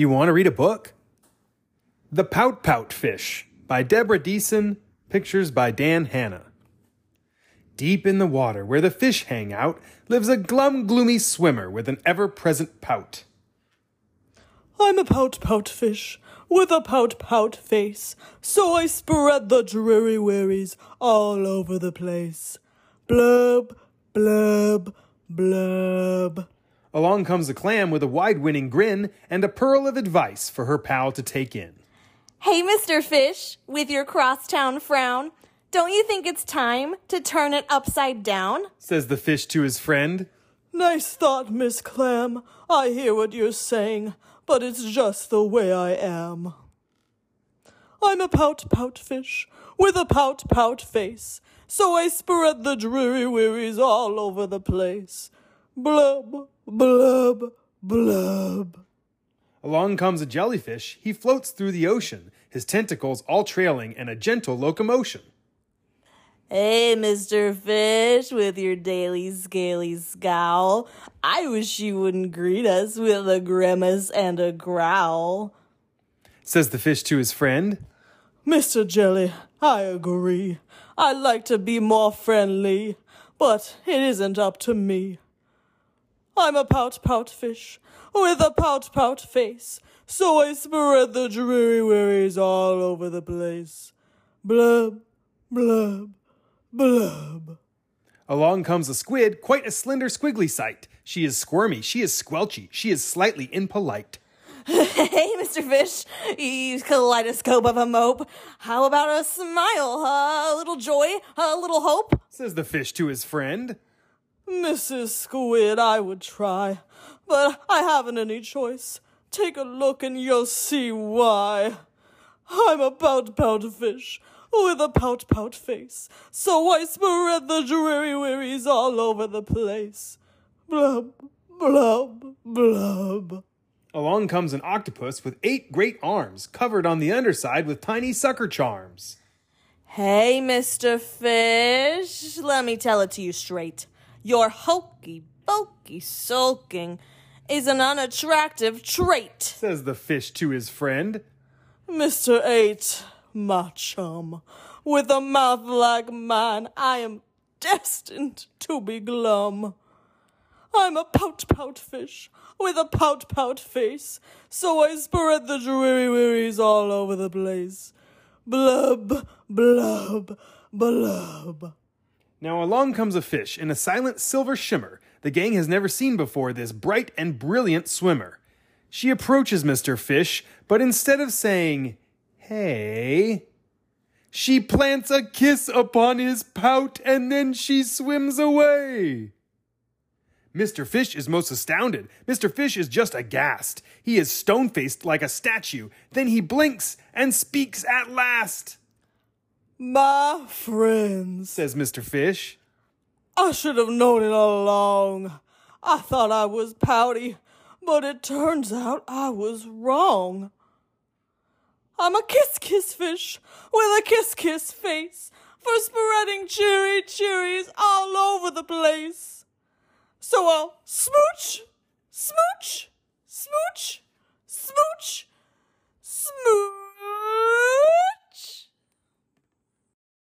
Do you want to read a book? The Pout Pout Fish by Deborah Diesen, pictures by Dan Hanna. Deep in the water where the fish hang out lives a glum, gloomy swimmer with an ever present pout. I'm a pout pout fish with a pout pout face, so I spread the dreary wearies all over the place. Blub, blub, blub. Along comes a clam with a wide winning grin and a pearl of advice for her pal to take in. Hey, Mr. Fish, with your crosstown frown, don't you think it's time to turn it upside down? Says the fish to his friend. Nice thought, Miss Clam. I hear what you're saying, but it's just the way I am. I'm a pout pout fish with a pout pout face, so I spread the dreary wearies all over the place. Blub, blub, blub. Along comes a jellyfish. He floats through the ocean, his tentacles all trailing in a gentle locomotion. Hey, Mr. Fish, with your daily scaly scowl. I wish you wouldn't greet us with a grimace and a growl. Says the fish to his friend. Mr. Jelly, I agree. I'd like to be more friendly, but it isn't up to me. I'm a pout pout fish with a pout pout face, so I spread the dreary wearies all over the place. Blub, blub, blub. Along comes a squid, quite a slender, squiggly sight. She is squirmy, she is squelchy, she is slightly impolite. hey, Mr. Fish, you kaleidoscope of a mope. How about a smile, a little joy, a little hope? Says the fish to his friend. Mrs. Squid, I would try, but I haven't any choice. Take a look and you'll see why. I'm a pout pout fish with a pout pout face, so I spread the dreary wearies all over the place. Blub, blub, blub. Along comes an octopus with eight great arms, covered on the underside with tiny sucker charms. Hey, Mr. Fish, let me tell it to you straight. Your hokey pokey sulking is an unattractive trait. Says the fish to his friend. Mr. Eight, my chum, with a mouth like mine, I am destined to be glum. I'm a pout pout fish with a pout pout face, so I spread the dreary wearies all over the place. Blub, blub, blub. Now along comes a fish in a silent silver shimmer. The gang has never seen before this bright and brilliant swimmer. She approaches Mr. Fish, but instead of saying, Hey, she plants a kiss upon his pout and then she swims away. Mr. Fish is most astounded. Mr. Fish is just aghast. He is stone faced like a statue. Then he blinks and speaks at last. My friends, Says Mr. Fish. I should have known it all along. I thought I was pouty, but it turns out I was wrong. I'm a kiss kiss fish with a kiss kiss face for spreading cheery cheeries all over the place. So I'll smooch, smooch, smooch, smooch, smooch.